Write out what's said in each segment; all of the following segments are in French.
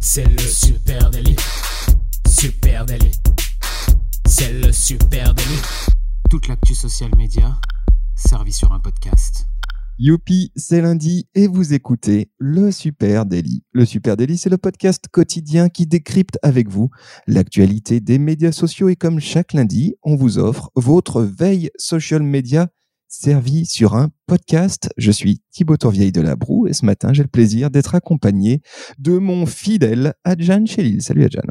C'est le super délit. Super délit. C'est le super délit. Toute l'actu social média servie sur un podcast. Youpi, c'est lundi et vous écoutez le Super Daily. Le Super Daily, c'est le podcast quotidien qui décrypte avec vous l'actualité des médias sociaux et comme chaque lundi, on vous offre votre veille social media servie sur un podcast. Je suis Thibaut Tourvieille de la Broue et ce matin, j'ai le plaisir d'être accompagné de mon fidèle Adjan Chélil. Salut Adjan.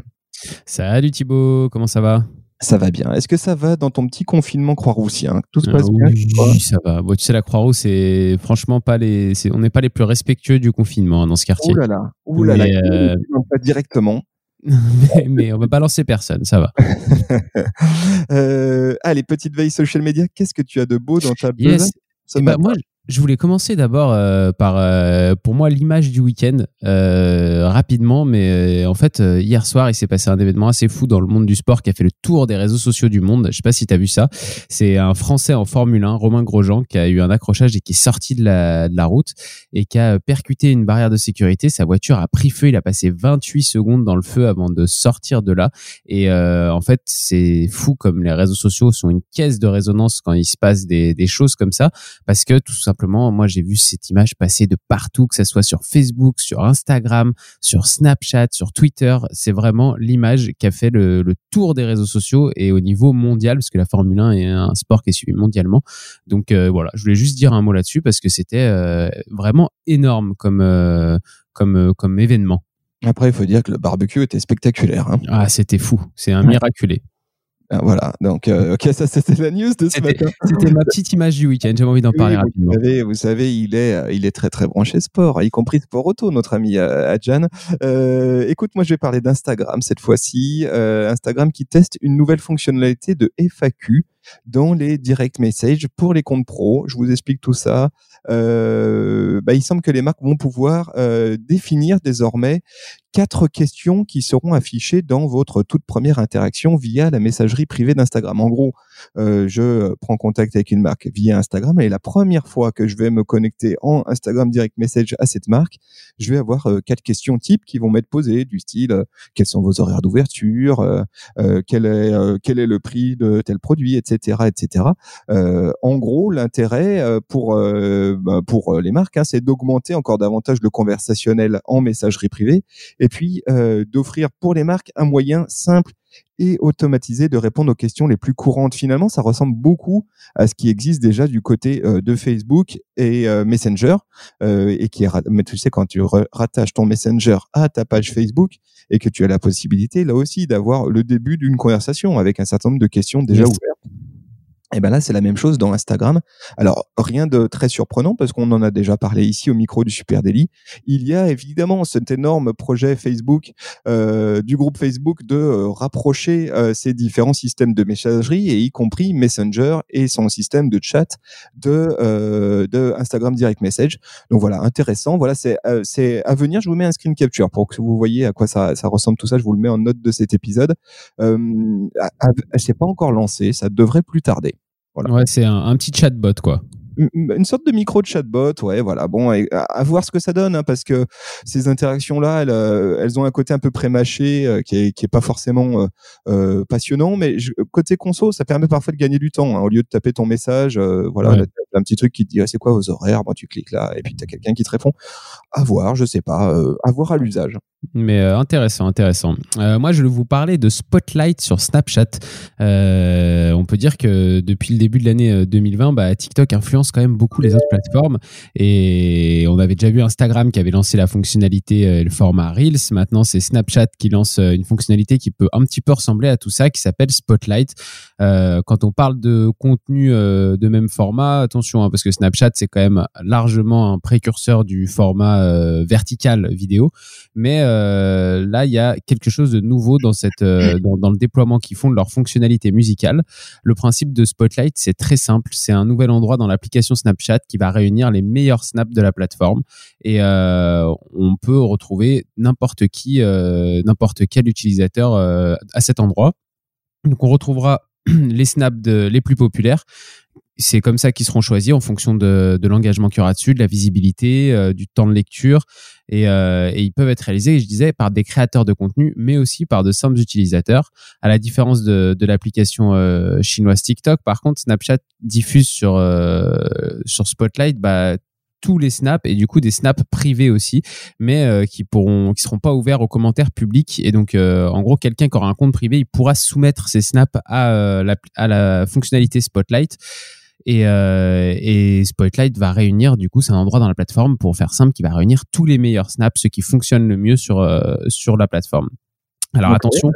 Salut Thibaut, comment ça va? Ça va bien. Est-ce que ça va dans ton petit confinement croix-roussien? Tout se passe bien Oui, ça va. Bon, tu sais, la Croix-Rousse, c'est franchement pas les. On n'est pas les plus respectueux du confinement hein, dans ce quartier. Ouh là là. Ouh là là. Euh... Pas directement. Mais, mais, on va pas lancer personne, ça va. euh, allez, petite veille social media. Qu'est-ce que tu as de beau dans ta yes. Eh ben, moi, je voulais commencer d'abord euh, par, euh, pour moi, l'image du week-end, euh, rapidement, mais en fait, hier soir, il s'est passé un événement assez fou dans le monde du sport qui a fait le tour des réseaux sociaux du monde. Je sais pas si tu as vu ça. C'est un Français en Formule 1, Romain Grosjean, qui a eu un accrochage et qui est sorti de la, de la route et qui a percuté une barrière de sécurité. Sa voiture a pris feu. Il a passé 28 secondes dans le feu avant de sortir de là. Et en fait, c'est fou comme les réseaux sociaux sont une caisse de résonance quand il se passe des, des choses comme ça, parce que tout simplement, simplement, moi, j'ai vu cette image passer de partout, que ce soit sur Facebook, sur Instagram, sur Snapchat, sur Twitter. C'est vraiment l'image qui a fait le, tour des réseaux sociaux et au niveau mondial, parce que la Formule 1 est un sport qui est suivi mondialement. Donc euh, voilà, je voulais juste dire un mot là-dessus parce que c'était euh, vraiment énorme comme, euh, comme, comme événement. Après, il faut dire que le barbecue était spectaculaire. Hein. Ah, c'était fou. C'est un miraculé. Ah, voilà, donc euh, ok, ça c'était la news de ce matin. C'était ma petite image du week-end, j'avais envie d'en parler rapidement. Vous savez, vous savez, il est, euh, il est très très branché sport, y compris sport auto, notre ami euh, Adjan. Euh, écoute, moi je vais parler d'Instagram cette fois-ci. Instagram qui teste une nouvelle fonctionnalité de FAQ dans les direct messages pour les comptes pro. Je vous explique tout ça. Euh, bah, il semble que les marques vont pouvoir euh, définir désormais quatre questions qui seront affichées dans votre toute première interaction via la messagerie privée d'Instagram. En gros, euh, je prends contact avec une marque via Instagram et la première fois que je vais me connecter en Instagram Direct Message à cette marque, je vais avoir euh, quatre questions types qui vont m'être posées du style euh, quels sont vos horaires d'ouverture, quel est quel est le prix de tel produit, etc., etc. en gros, l'intérêt pour bah, pour les marques, hein, c'est d'augmenter encore davantage le conversationnel en messagerie privée et puis d'offrir pour les marques un moyen simple et automatisé de répondre aux questions les plus courantes. Finalement, ça ressemble beaucoup à ce qui existe déjà du côté euh, de Facebook et euh, Messenger, euh, et qui est, mais tu sais quand tu rattaches ton Messenger à ta page Facebook et que tu as la possibilité là aussi d'avoir le début d'une conversation avec un certain nombre de questions déjà ouvertes. Et ben là, c'est la même chose dans Instagram. Alors, rien de très surprenant parce qu'on en a déjà parlé ici au micro du Super Daily. Il y a évidemment cet énorme projet Facebook, euh, du groupe Facebook, de euh, rapprocher euh, ces différents systèmes de messagerie et y compris Messenger et son système de chat de, de Instagram Direct Message. Donc voilà, intéressant. Voilà, c'est c'est à venir. Je vous mets un screen capture pour que vous voyez à quoi ça, ça ressemble tout ça. Je vous le mets en note de cet épisode. Euh, c'est pas encore lancé, ça devrait plus tarder. Ouais, c'est un, un, petit chatbot, quoi une sorte de micro de chatbot, ouais, voilà. Bon, à, voir ce que ça donne, hein, parce que ces interactions-là, elles, euh, elles, ont un côté un peu prémâché, euh, qui, est, qui est pas forcément euh, euh passionnant, mais côté conso, ça permet parfois de gagner du temps. Hein, au lieu de taper ton message, voilà, un petit truc qui te dit ah, c'est quoi vos horaires, bon, tu cliques là, et puis tu as quelqu'un qui te répond. À voir, je sais pas, à voir à l'usage. Mais intéressant, intéressant. moi, je vais vous parler de Spotlight sur Snapchat. on peut dire que depuis le début de l'année 2020, bah, TikTok influence quand même beaucoup les autres plateformes. Et on avait déjà vu Instagram qui avait lancé la fonctionnalité, euh, le format Reels. Maintenant, c'est Snapchat qui lance euh, une fonctionnalité qui peut un petit peu ressembler à tout ça, qui s'appelle Spotlight. Euh, quand on parle de contenu de même format, hein, parce que Snapchat, c'est quand même largement un précurseur du format vertical vidéo. Mais là, il y a quelque chose de nouveau dans, cette, dans, dans le déploiement qu'ils font de leur fonctionnalité musicale. Le principe de Spotlight, c'est très simple. C'est un nouvel endroit dans l'application Snapchat qui va réunir les meilleurs snaps de la plateforme et euh, on peut retrouver n'importe qui, euh, n'importe quel utilisateur euh, à cet endroit. Donc on retrouvera les snaps les plus populaires c'est comme ça qu'ils seront choisis en fonction de, de l'engagement qu'il y aura dessus, de la visibilité, euh, du temps de lecture. Et, euh, et, ils peuvent être réalisés, je disais, par des créateurs de contenu, mais aussi par de simples utilisateurs. À la différence de, de l'application euh, chinoise TikTok, par contre, Snapchat diffuse sur, euh, sur Spotlight bah, tous les snaps et du coup des snaps privés aussi, mais qui pourront, qui seront pas ouverts aux commentaires publics. Et donc, euh, en gros, quelqu'un qui aura un compte privé, il pourra soumettre ses snaps à, la, à la fonctionnalité Spotlight. Et, et, Spotlight va réunir, du coup, c'est un endroit dans la plateforme, pour faire simple, qui va réunir tous les meilleurs snaps, ceux qui fonctionnent le mieux sur, sur la plateforme. Alors attention,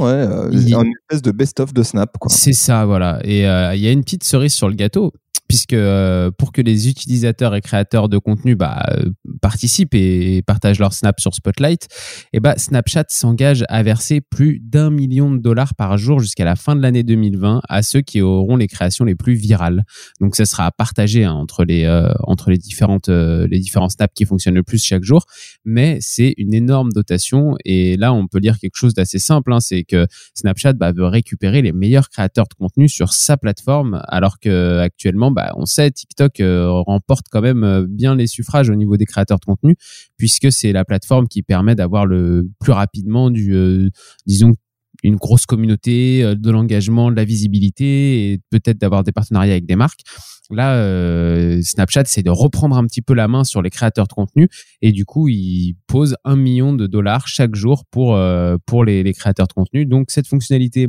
ouais, une espèce de best-of de Snap. C'est ça, voilà. Et il y a une petite cerise sur le gâteau puisque euh, pour que les utilisateurs et créateurs de contenu bah, euh, participent et, partagent leur snap sur Spotlight, et eh bah, Snapchat s'engage à verser plus d'un million de dollars par jour jusqu'à la fin de l'année 2020 à ceux qui auront les créations les plus virales. Donc ça sera partagé hein, entre les euh, les différentes les différents snaps qui fonctionnent le plus chaque jour, mais c'est une énorme dotation et là on peut dire quelque chose d'assez simple, hein, c'est que Snapchat bah, veut récupérer les meilleurs créateurs de contenu sur sa plateforme alors que actuellement bah, on sait TikTok euh, remporte quand même euh, bien les suffrages au niveau des créateurs de contenu puisque c'est la plateforme qui permet d'avoir le plus rapidement du euh, disons une grosse communauté, de l'engagement, de la visibilité et peut-être d'avoir des partenariats avec des marques. Là, Snapchat, c'est de reprendre un petit peu la main sur les créateurs de contenu et du coup, il pose un million de dollars chaque jour pour pour les, les créateurs de contenu. Donc cette fonctionnalité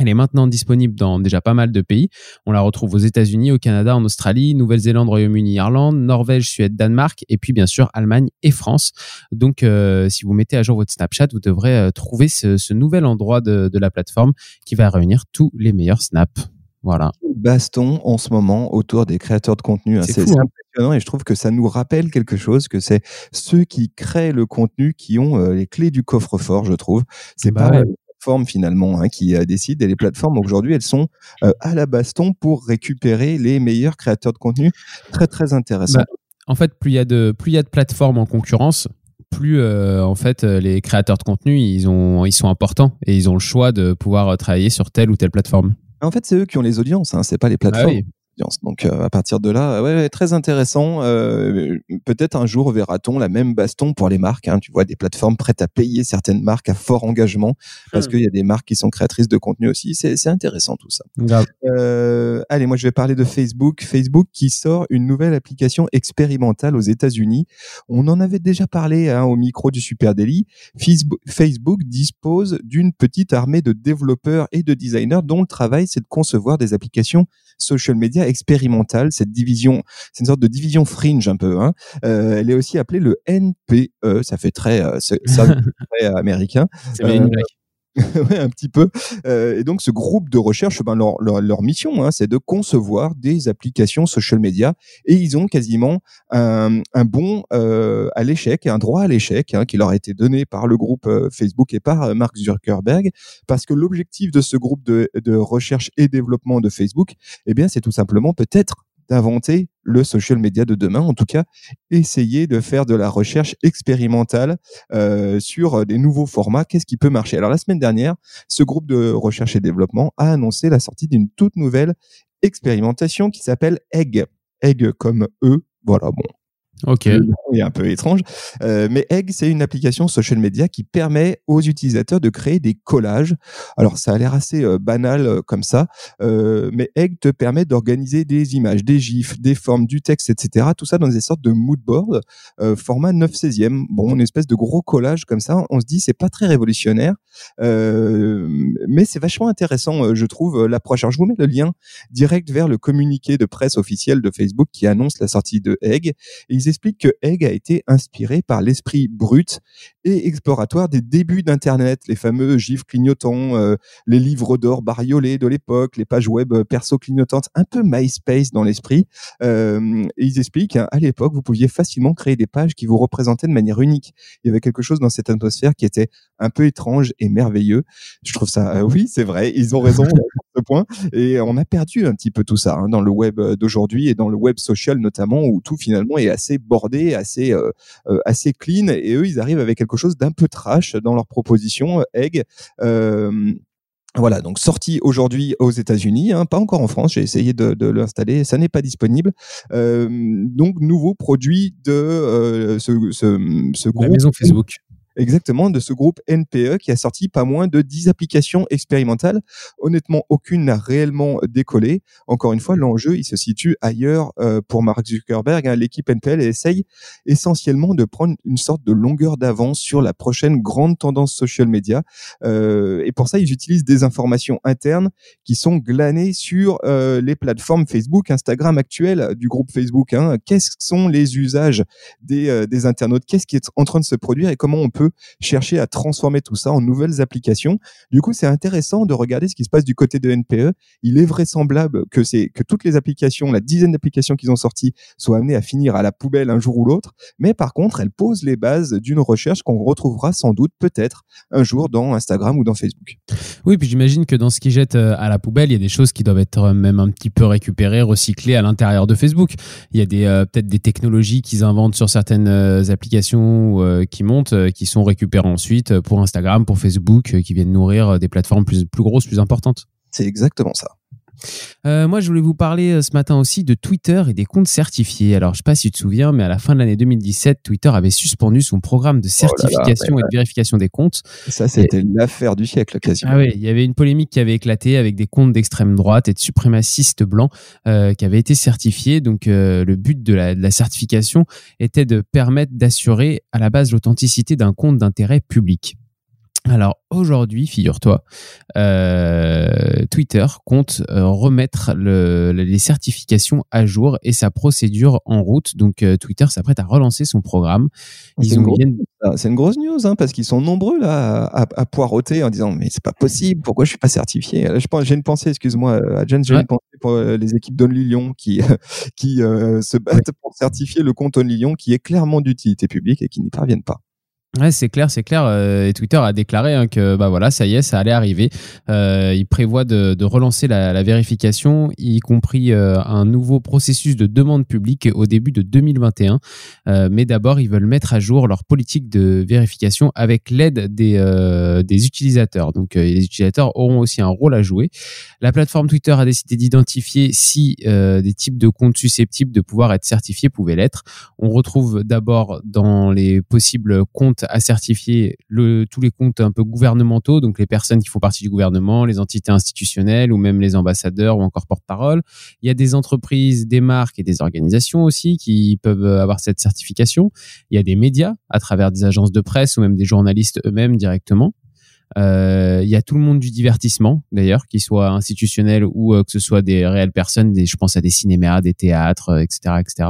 elle est maintenant disponible dans déjà pas mal de pays. On la retrouve aux États-Unis, au Canada, en Australie, Nouvelle-Zélande, Royaume-Uni, Irlande, Norvège, Suède, Danemark, et puis bien sûr Allemagne et France. Donc, euh, si vous mettez à jour votre Snapchat, vous devrez euh, trouver ce, nouvel endroit de, la plateforme qui va réunir tous les meilleurs snaps. Voilà. Baston en ce moment autour des créateurs de contenu. Hein. C'est hein. impressionnant et je trouve que ça nous rappelle quelque chose que c'est ceux qui créent le contenu qui ont euh, les clés du coffre-fort, je trouve. C'est bah pas plateformes finalement hein, qui euh, décident. Et les plateformes aujourd'hui, elles sont euh, à la baston pour récupérer les meilleurs créateurs de contenu. Très très intéressant. Bah, en fait, plus il y a de plus il y a de plateformes en concurrence, plus euh, en fait les créateurs de contenu ils ont ils sont importants et ils ont le choix de pouvoir travailler sur telle ou telle plateforme. En fait, c'est eux qui ont les audiences, hein, c'est pas les ah Donc euh, à partir de là, ouais, très intéressant. Euh, peut-être un jour verra-t-on la même baston pour les marques. Hein. Tu vois des plateformes prêtes à payer certaines marques à fort engagement parce hmm. qu'il y a des marques qui sont créatrices de contenu aussi. C'est intéressant tout ça. Euh, allez, moi je vais parler de Facebook. Facebook qui sort une nouvelle application expérimentale aux États-Unis. On en avait déjà parlé hein, au micro du Super Daily. Facebook dispose d'une petite armée de développeurs et de designers dont le travail c'est de concevoir des applications social media expérimentale. Cette division, c'est une sorte de division fringe un peu. Hein. Euh, elle est aussi appelée le NPE. Ça fait très, euh, ça, très américain. C'est euh, un petit peu. Euh, et donc, ce groupe de recherche, ben, leur, leur, leur mission, hein, c'est de concevoir des applications social media. Et ils ont quasiment un, un bon euh, à l'échec, un droit à l'échec hein, qui leur a été donné par le groupe euh, Facebook et par euh, Mark Zuckerberg. Parce que l'objectif de ce groupe de, de recherche et développement de Facebook, eh bien, c'est tout simplement peut-être d'inventer le social media de demain. En tout cas, essayer de faire de la recherche expérimentale euh, sur des nouveaux formats. Qu'est-ce qui peut marcher? Alors la semaine dernière, ce groupe de recherche et développement a annoncé la sortie d'une toute nouvelle expérimentation qui s'appelle Egg. Egg comme E. Voilà, bon, Ok. est un peu étrange. Euh, mais Egg, c'est une application social media qui permet aux utilisateurs de créer des collages. Alors, ça a l'air assez euh, banal euh, comme ça, mais Egg te permet d'organiser des images, des gifs, des formes, du texte, etc. Tout ça dans des sortes de mood board, euh, format 9 16e. Bon, une espèce de gros collage comme ça. On se dit, c'est pas très révolutionnaire, mais c'est vachement intéressant, je trouve, l'approche. Alors, je vous mets le lien direct vers le communiqué de presse officiel de Facebook qui annonce la sortie de Egg. Explique que Egg a été inspiré par l'esprit brut et exploratoire des débuts d'Internet, les fameux gifs clignotants, euh, les livres d'or bariolés de l'époque, les pages web euh, perso clignotantes, un peu MySpace dans l'esprit. Euh, et ils expliquent qu'à l'époque, vous pouviez facilement créer des pages qui vous représentaient de manière unique. Il y avait quelque chose dans cette atmosphère qui était un peu étrange et merveilleux. Je trouve ça, oui, c'est vrai, ils ont raison à ce point. Et on a perdu un petit peu tout ça hein, dans le web d'aujourd'hui et dans le web social notamment, où tout finalement est assez bordé, assez euh, euh, assez clean. Et eux, ils arrivent avec quelque chose d'un peu trash dans leur proposition. Egg. Euh, Voilà, donc sorti aujourd'hui aux États-Unis, hein, pas encore en France. J'ai essayé de, de l'installer, ça n'est pas disponible. Euh, donc nouveau produit de euh, ce, ce, ce La groupe. maison Facebook. Exactement, de ce groupe NPE qui a sorti pas moins de 10 applications expérimentales. Honnêtement, aucune n'a réellement décollé. Encore une fois, l'enjeu, il se situe ailleurs euh, pour Mark Zuckerberg. hein. L'équipe NPL essaye essentiellement de prendre une sorte de longueur d'avance sur la prochaine grande tendance social media. Euh, et pour ça, ils utilisent des informations internes qui sont glanées sur euh, les plateformes Facebook, Instagram actuelles du groupe Facebook. Hein. Qu'est-ce sont les usages des internautes? Qu'est-ce qui est en train de se produire et comment on peut chercher à transformer tout ça en nouvelles applications. Du coup, c'est intéressant de regarder ce qui se passe du côté de NPE. Il est vraisemblable que c'est que toutes les applications, la dizaine d'applications qu'ils ont sorties, soient amenées à finir à la poubelle un jour ou l'autre. Mais par contre, elles posent les bases d'une recherche qu'on retrouvera sans doute peut-être un jour dans Instagram ou dans Facebook. Oui, puis j'imagine que dans ce qu'ils jettent euh, à la poubelle, il y a des choses qui doivent être euh, même un petit peu récupérées, recyclées à l'intérieur de Facebook. Il y a des euh, peut-être des technologies qu'ils inventent sur certaines applications qui montent, qui sont récupérées ensuite euh, pour Instagram, pour Facebook, euh, qui viennent nourrir euh, des plateformes plus, plus grosses, plus importantes. C'est exactement ça. Euh, moi, je voulais vous parler euh, ce matin aussi de Twitter et des comptes certifiés. Alors, je sais pas si tu te souviens, mais à la fin de l'année 2017, Twitter avait suspendu son programme de Oh là là, certification et de vérification des comptes. Ça, c'était l'affaire du siècle quasiment. Ah oui, il y avait une polémique qui avait éclaté avec des comptes d'extrême droite et de suprémacistes blancs euh, qui avaient été certifiés. Donc, euh, le but de la, de la certification était de permettre d'assurer à la base l'authenticité d'un compte d'intérêt public. Alors aujourd'hui, figure-toi, euh, Twitter compte euh, remettre le- les certifications à jour et sa procédure en route. Donc euh, Twitter s'apprête à relancer son programme. C'est Ils une grosse- une news hein, parce qu'ils sont nombreux là à, à- poireauter en disant mais c'est pas possible pourquoi je suis pas certifié? Je pense j'ai une pensée excuse-moi à Jen j'ai Ouais. une pensée pour les équipes d'Only Lyon qui qui se battent pour certifier le compte Only Lyon qui est clairement d'utilité publique et qui n'y parviennent pas Ouais, c'est clair, c'est clair. Euh, et Twitter a déclaré hein, que bah voilà, ça y est, ça allait arriver. Euh, il prévoit de, relancer la, vérification, y compris euh, un nouveau processus de demande publique au début de 2021. Euh, mais d'abord, ils veulent mettre à jour leur politique de vérification avec l'aide des, utilisateurs. Donc, les utilisateurs auront aussi un rôle à jouer. La plateforme Twitter a décidé d'identifier si des types de comptes susceptibles de pouvoir être certifiés pouvaient l'être. On retrouve d'abord dans les possibles comptes à certifier tous les comptes un peu gouvernementaux, donc les personnes qui font partie du gouvernement, les entités institutionnelles ou même les ambassadeurs ou encore porte-parole. Il y a des entreprises, des marques et des organisations aussi qui peuvent avoir cette certification. Il y a des médias à travers des agences de presse ou même des journalistes eux-mêmes directement. Euh, il y a tout le monde du divertissement, d'ailleurs, qu'il soit institutionnel ou euh, que ce soit des réelles personnes, je pense à des cinémas, des théâtres, euh, etc., etc.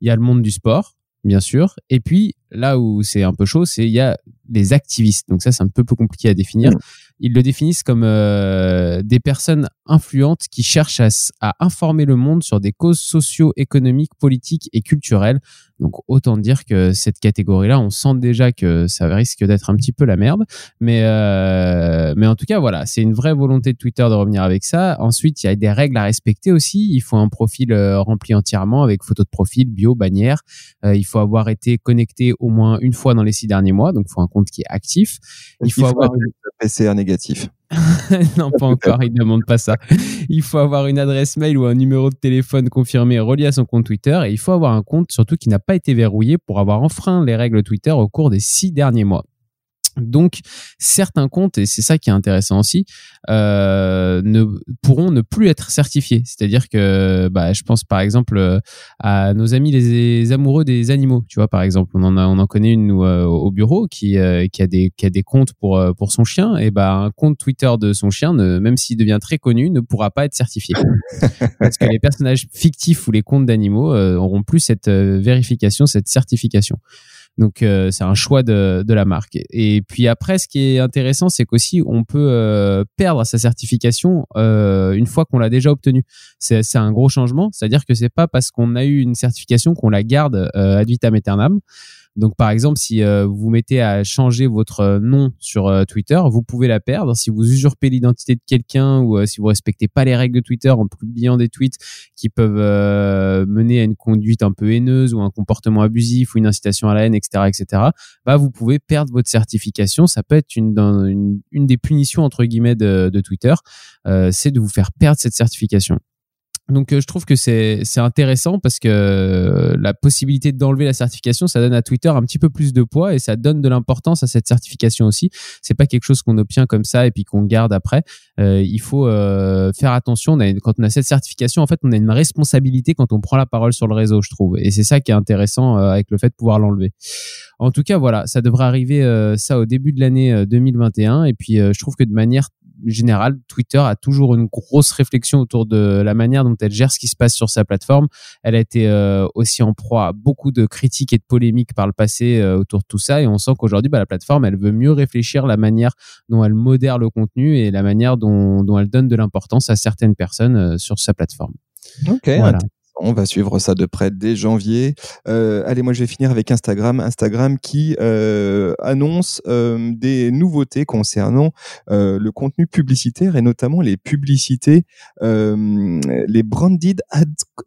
Il y a le monde du sport, bien sûr. Et puis, là où c'est un peu chaud, c'est il y a les activistes. Donc ça, c'est un peu plus compliqué à définir. Ils le définissent comme euh, des personnes influentes qui cherchent à informer le monde sur des causes socio-économiques, politiques et culturelles. Donc autant dire que cette catégorie-là, on sent déjà que ça risque d'être un petit peu la merde. Mais, euh, mais en tout cas, voilà, c'est une vraie volonté de Twitter de revenir avec ça. Ensuite, il y a des règles à respecter aussi. Il faut un profil euh, rempli entièrement avec photo de profil, bio, bannière. Euh, il faut avoir été connecté au moins une fois dans les six derniers mois. Donc, il faut un compte qui est actif. Il faut avoir une... PCR négatif non, pas encore. Il ne demande pas ça. Il faut avoir une adresse mail ou un numéro de téléphone confirmé relié à son compte Twitter. Et il faut avoir un compte surtout qui n'a pas été verrouillé pour avoir enfreint les règles Twitter au cours des six derniers mois. Donc, certains comptes, et c'est ça qui est intéressant aussi, euh, ne, pourront ne plus être certifiés. C'est-à-dire que, bah, je pense par exemple euh, à nos amis les, les amoureux des animaux. Tu vois, par exemple, on en a, on en connaît une nous, euh, au bureau qui, euh, qui a des, qui a des comptes pour pour son chien. Et bah, un compte Twitter de son chien, ne, même s'il devient très connu, ne pourra pas être certifié parce que les personnages fictifs ou les comptes d'animaux auront plus cette vérification, cette certification. Donc euh, c'est un choix de, de la marque. Et puis après, ce qui est intéressant, c'est qu'aussi on peut euh, perdre sa certification euh, une fois qu'on l'a déjà obtenue. C'est un gros changement, c'est-à-dire que c'est pas parce qu'on a eu une certification qu'on la garde euh, ad vitam aeternam. Donc par exemple, si vous mettez à changer votre nom sur Twitter, vous pouvez la perdre. Si vous usurpez l'identité de quelqu'un ou si vous respectez pas les règles de Twitter en publiant des tweets qui peuvent mener à une conduite un peu haineuse ou un comportement abusif ou une incitation à la haine, etc., etc., bah vous pouvez perdre votre certification. Ça peut être une, des punitions entre guillemets de Twitter, c'est de vous faire perdre cette certification. Donc euh, je trouve que c'est intéressant parce que euh, la possibilité d'enlever la certification, ça donne à Twitter un petit peu plus de poids et ça donne de l'importance à cette certification aussi. C'est pas quelque chose qu'on obtient comme ça et puis qu'on garde après. Euh, il faut faire attention. On a quand on a cette certification, en fait, on a une responsabilité quand on prend la parole sur le réseau, je trouve. Et c'est ça qui est intéressant avec le fait de pouvoir l'enlever. En tout cas, voilà, ça devrait arriver ça au début de l'année 2021. Et puis je trouve que de manière général, Twitter a toujours une grosse réflexion autour de la manière dont elle gère ce qui se passe sur sa plateforme. Elle a été euh, aussi en proie à beaucoup de critiques et de polémiques par le passé euh, autour de tout ça. Et on sent qu'aujourd'hui, bah, la plateforme, elle veut mieux réfléchir la manière dont elle modère le contenu et la manière dont, dont elle donne de l'importance à certaines personnes euh, sur sa plateforme. Ok, on va suivre ça de près dès janvier. Euh, allez, moi je vais finir avec Instagram. Instagram qui euh, annonce euh, des nouveautés concernant le contenu publicitaire et notamment les publicités, les branded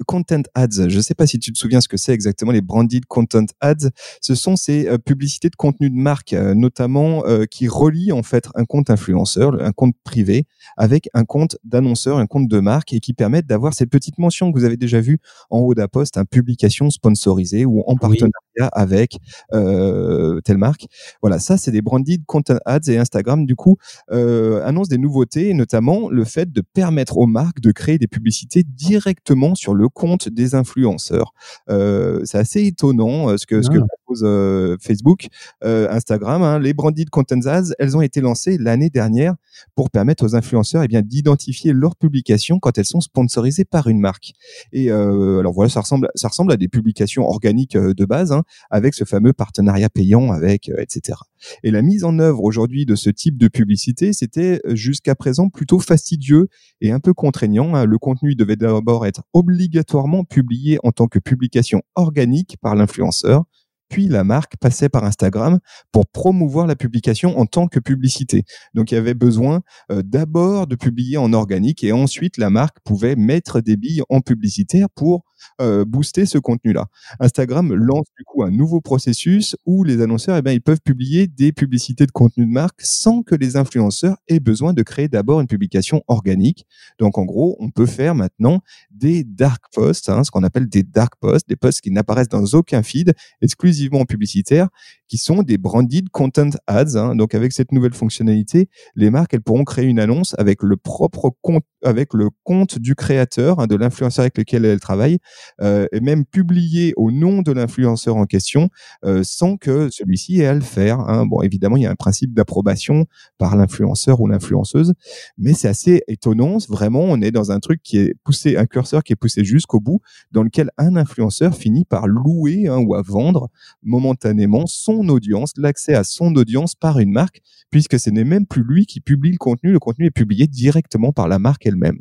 content ads. Je ne sais pas si tu te souviens ce que c'est exactement les branded content ads. Ce sont ces publicités de contenu de marque, notamment qui relient en fait un compte influenceur, un compte privé, avec un compte d'annonceur, un compte de marque et qui permettent d'avoir ces petites mentions que vous avez déjà vues en haut d'un poste, un publication sponsorisée ou en partenariat avec euh, telle marque. Voilà, ça c'est des branded content ads et Instagram du coup euh, annonce des nouveautés, notamment le fait de permettre aux marques de créer des publicités directement sur le compte des influenceurs. Euh, c'est assez étonnant ce que ce que ah. propose Facebook, Instagram. Hein. Les branded content ads, elles ont été lancées l'année dernière pour permettre aux influenceurs eh bien d'identifier leurs publications quand elles sont sponsorisées par une marque. Et alors voilà, ça ressemble ça ressemble à des publications organiques de base. Hein, avec ce fameux partenariat payant avec euh, etc. Et la mise en œuvre aujourd'hui de ce type de publicité, c'était euh, jusqu'à présent plutôt fastidieux et un peu contraignant. Hein. Le contenu devait d'abord être obligatoirement publié en tant que publication organique par l'influenceur puis la marque passait par Instagram pour promouvoir la publication en tant que publicité. Donc il y avait besoin euh, d'abord de publier en organique et ensuite la marque pouvait mettre des billes en publicitaire pour euh, booster ce contenu-là. Instagram lance du coup un nouveau processus où les annonceurs eh ben, ils peuvent publier des publicités de contenu de marque sans que les influenceurs aient besoin de créer d'abord une publication organique. Donc en gros, on peut faire maintenant des dark posts, hein, ce qu'on appelle des dark posts, des posts qui n'apparaissent dans aucun feed, exclusivement publicitaires, qui sont des branded content ads. Hein. Donc avec cette nouvelle fonctionnalité, les marques elles pourront créer une annonce avec le propre compte, avec le compte du créateur, hein, de l'influenceur avec lequel elles travaillent, euh, et même publier au nom de l'influenceur en question, euh, sans que celui-ci ait à le faire. Bon, évidemment, il y a un principe d'approbation par l'influenceur ou l'influenceuse, mais c'est assez étonnant. Vraiment, on est dans un truc qui est poussé, un curseur qui est poussé jusqu'au bout, dans lequel un influenceur finit par louer ou à vendre momentanément son audience, l'accès à son audience par une marque, puisque ce n'est même plus lui qui publie le contenu, le contenu est publié directement par la marque elle-même.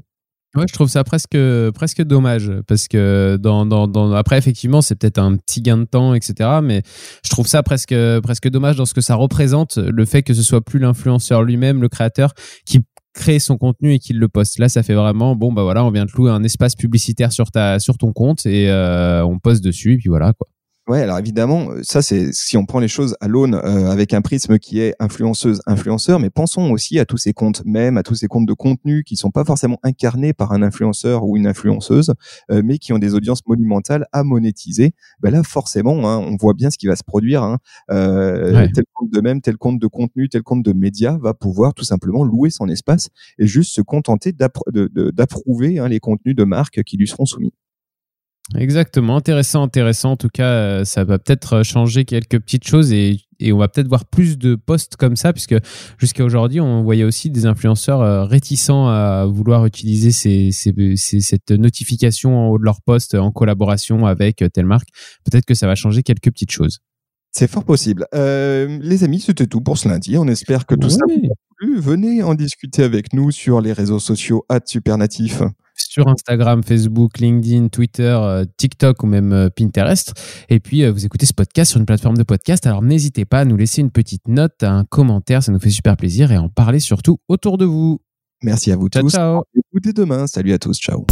Ouais, je trouve ça presque presque dommage parce que dans après effectivement c'est peut-être un petit gain de temps etc mais je trouve ça presque presque dommage dans ce que ça représente le fait que ce soit plus l'influenceur lui-même le créateur qui crée son contenu et qui le poste. Là ça fait vraiment bon bah voilà on vient de louer un espace publicitaire sur ta sur ton compte et euh, on poste dessus et puis voilà quoi Ouais, alors évidemment, euh, ça c'est si on prend les choses à l'aune euh, avec un prisme qui est influenceuse, influenceur, mais pensons aussi à tous ces comptes même, à tous ces comptes de contenu qui sont pas forcément incarnés par un influenceur ou une influenceuse, euh, mais qui ont des audiences monumentales à monétiser. Ben là, forcément, hein, on voit bien ce qui va se produire. Hein. Tel compte de même, tel compte de contenu, tel compte de médias va pouvoir tout simplement louer son espace et juste se contenter d'approuver hein, les contenus de marque qui lui seront soumis. Exactement, intéressant, intéressant. En tout cas, euh, ça va peut-être changer quelques petites choses et, on va peut-être voir plus de posts comme ça, puisque jusqu'à aujourd'hui, on voyait aussi des influenceurs euh, réticents à vouloir utiliser cette notification en haut de leur post en collaboration avec telle marque. Peut-être que ça va changer quelques petites choses. C'est fort possible. Euh, les amis, c'était tout pour ce lundi. On espère que tout ça vous a plu. Venez en discuter avec nous sur les réseaux sociaux Supernatif. Sur Instagram, Facebook, LinkedIn, Twitter, euh, TikTok ou même euh, Pinterest. Et puis, euh, vous écoutez ce podcast sur une plateforme de podcast. Alors, n'hésitez pas à nous laisser une petite note, un commentaire. Ça nous fait super plaisir et en parler surtout autour de vous. Merci à vous Ciao, tous. ciao. Écoutez demain. Salut à tous. Ciao.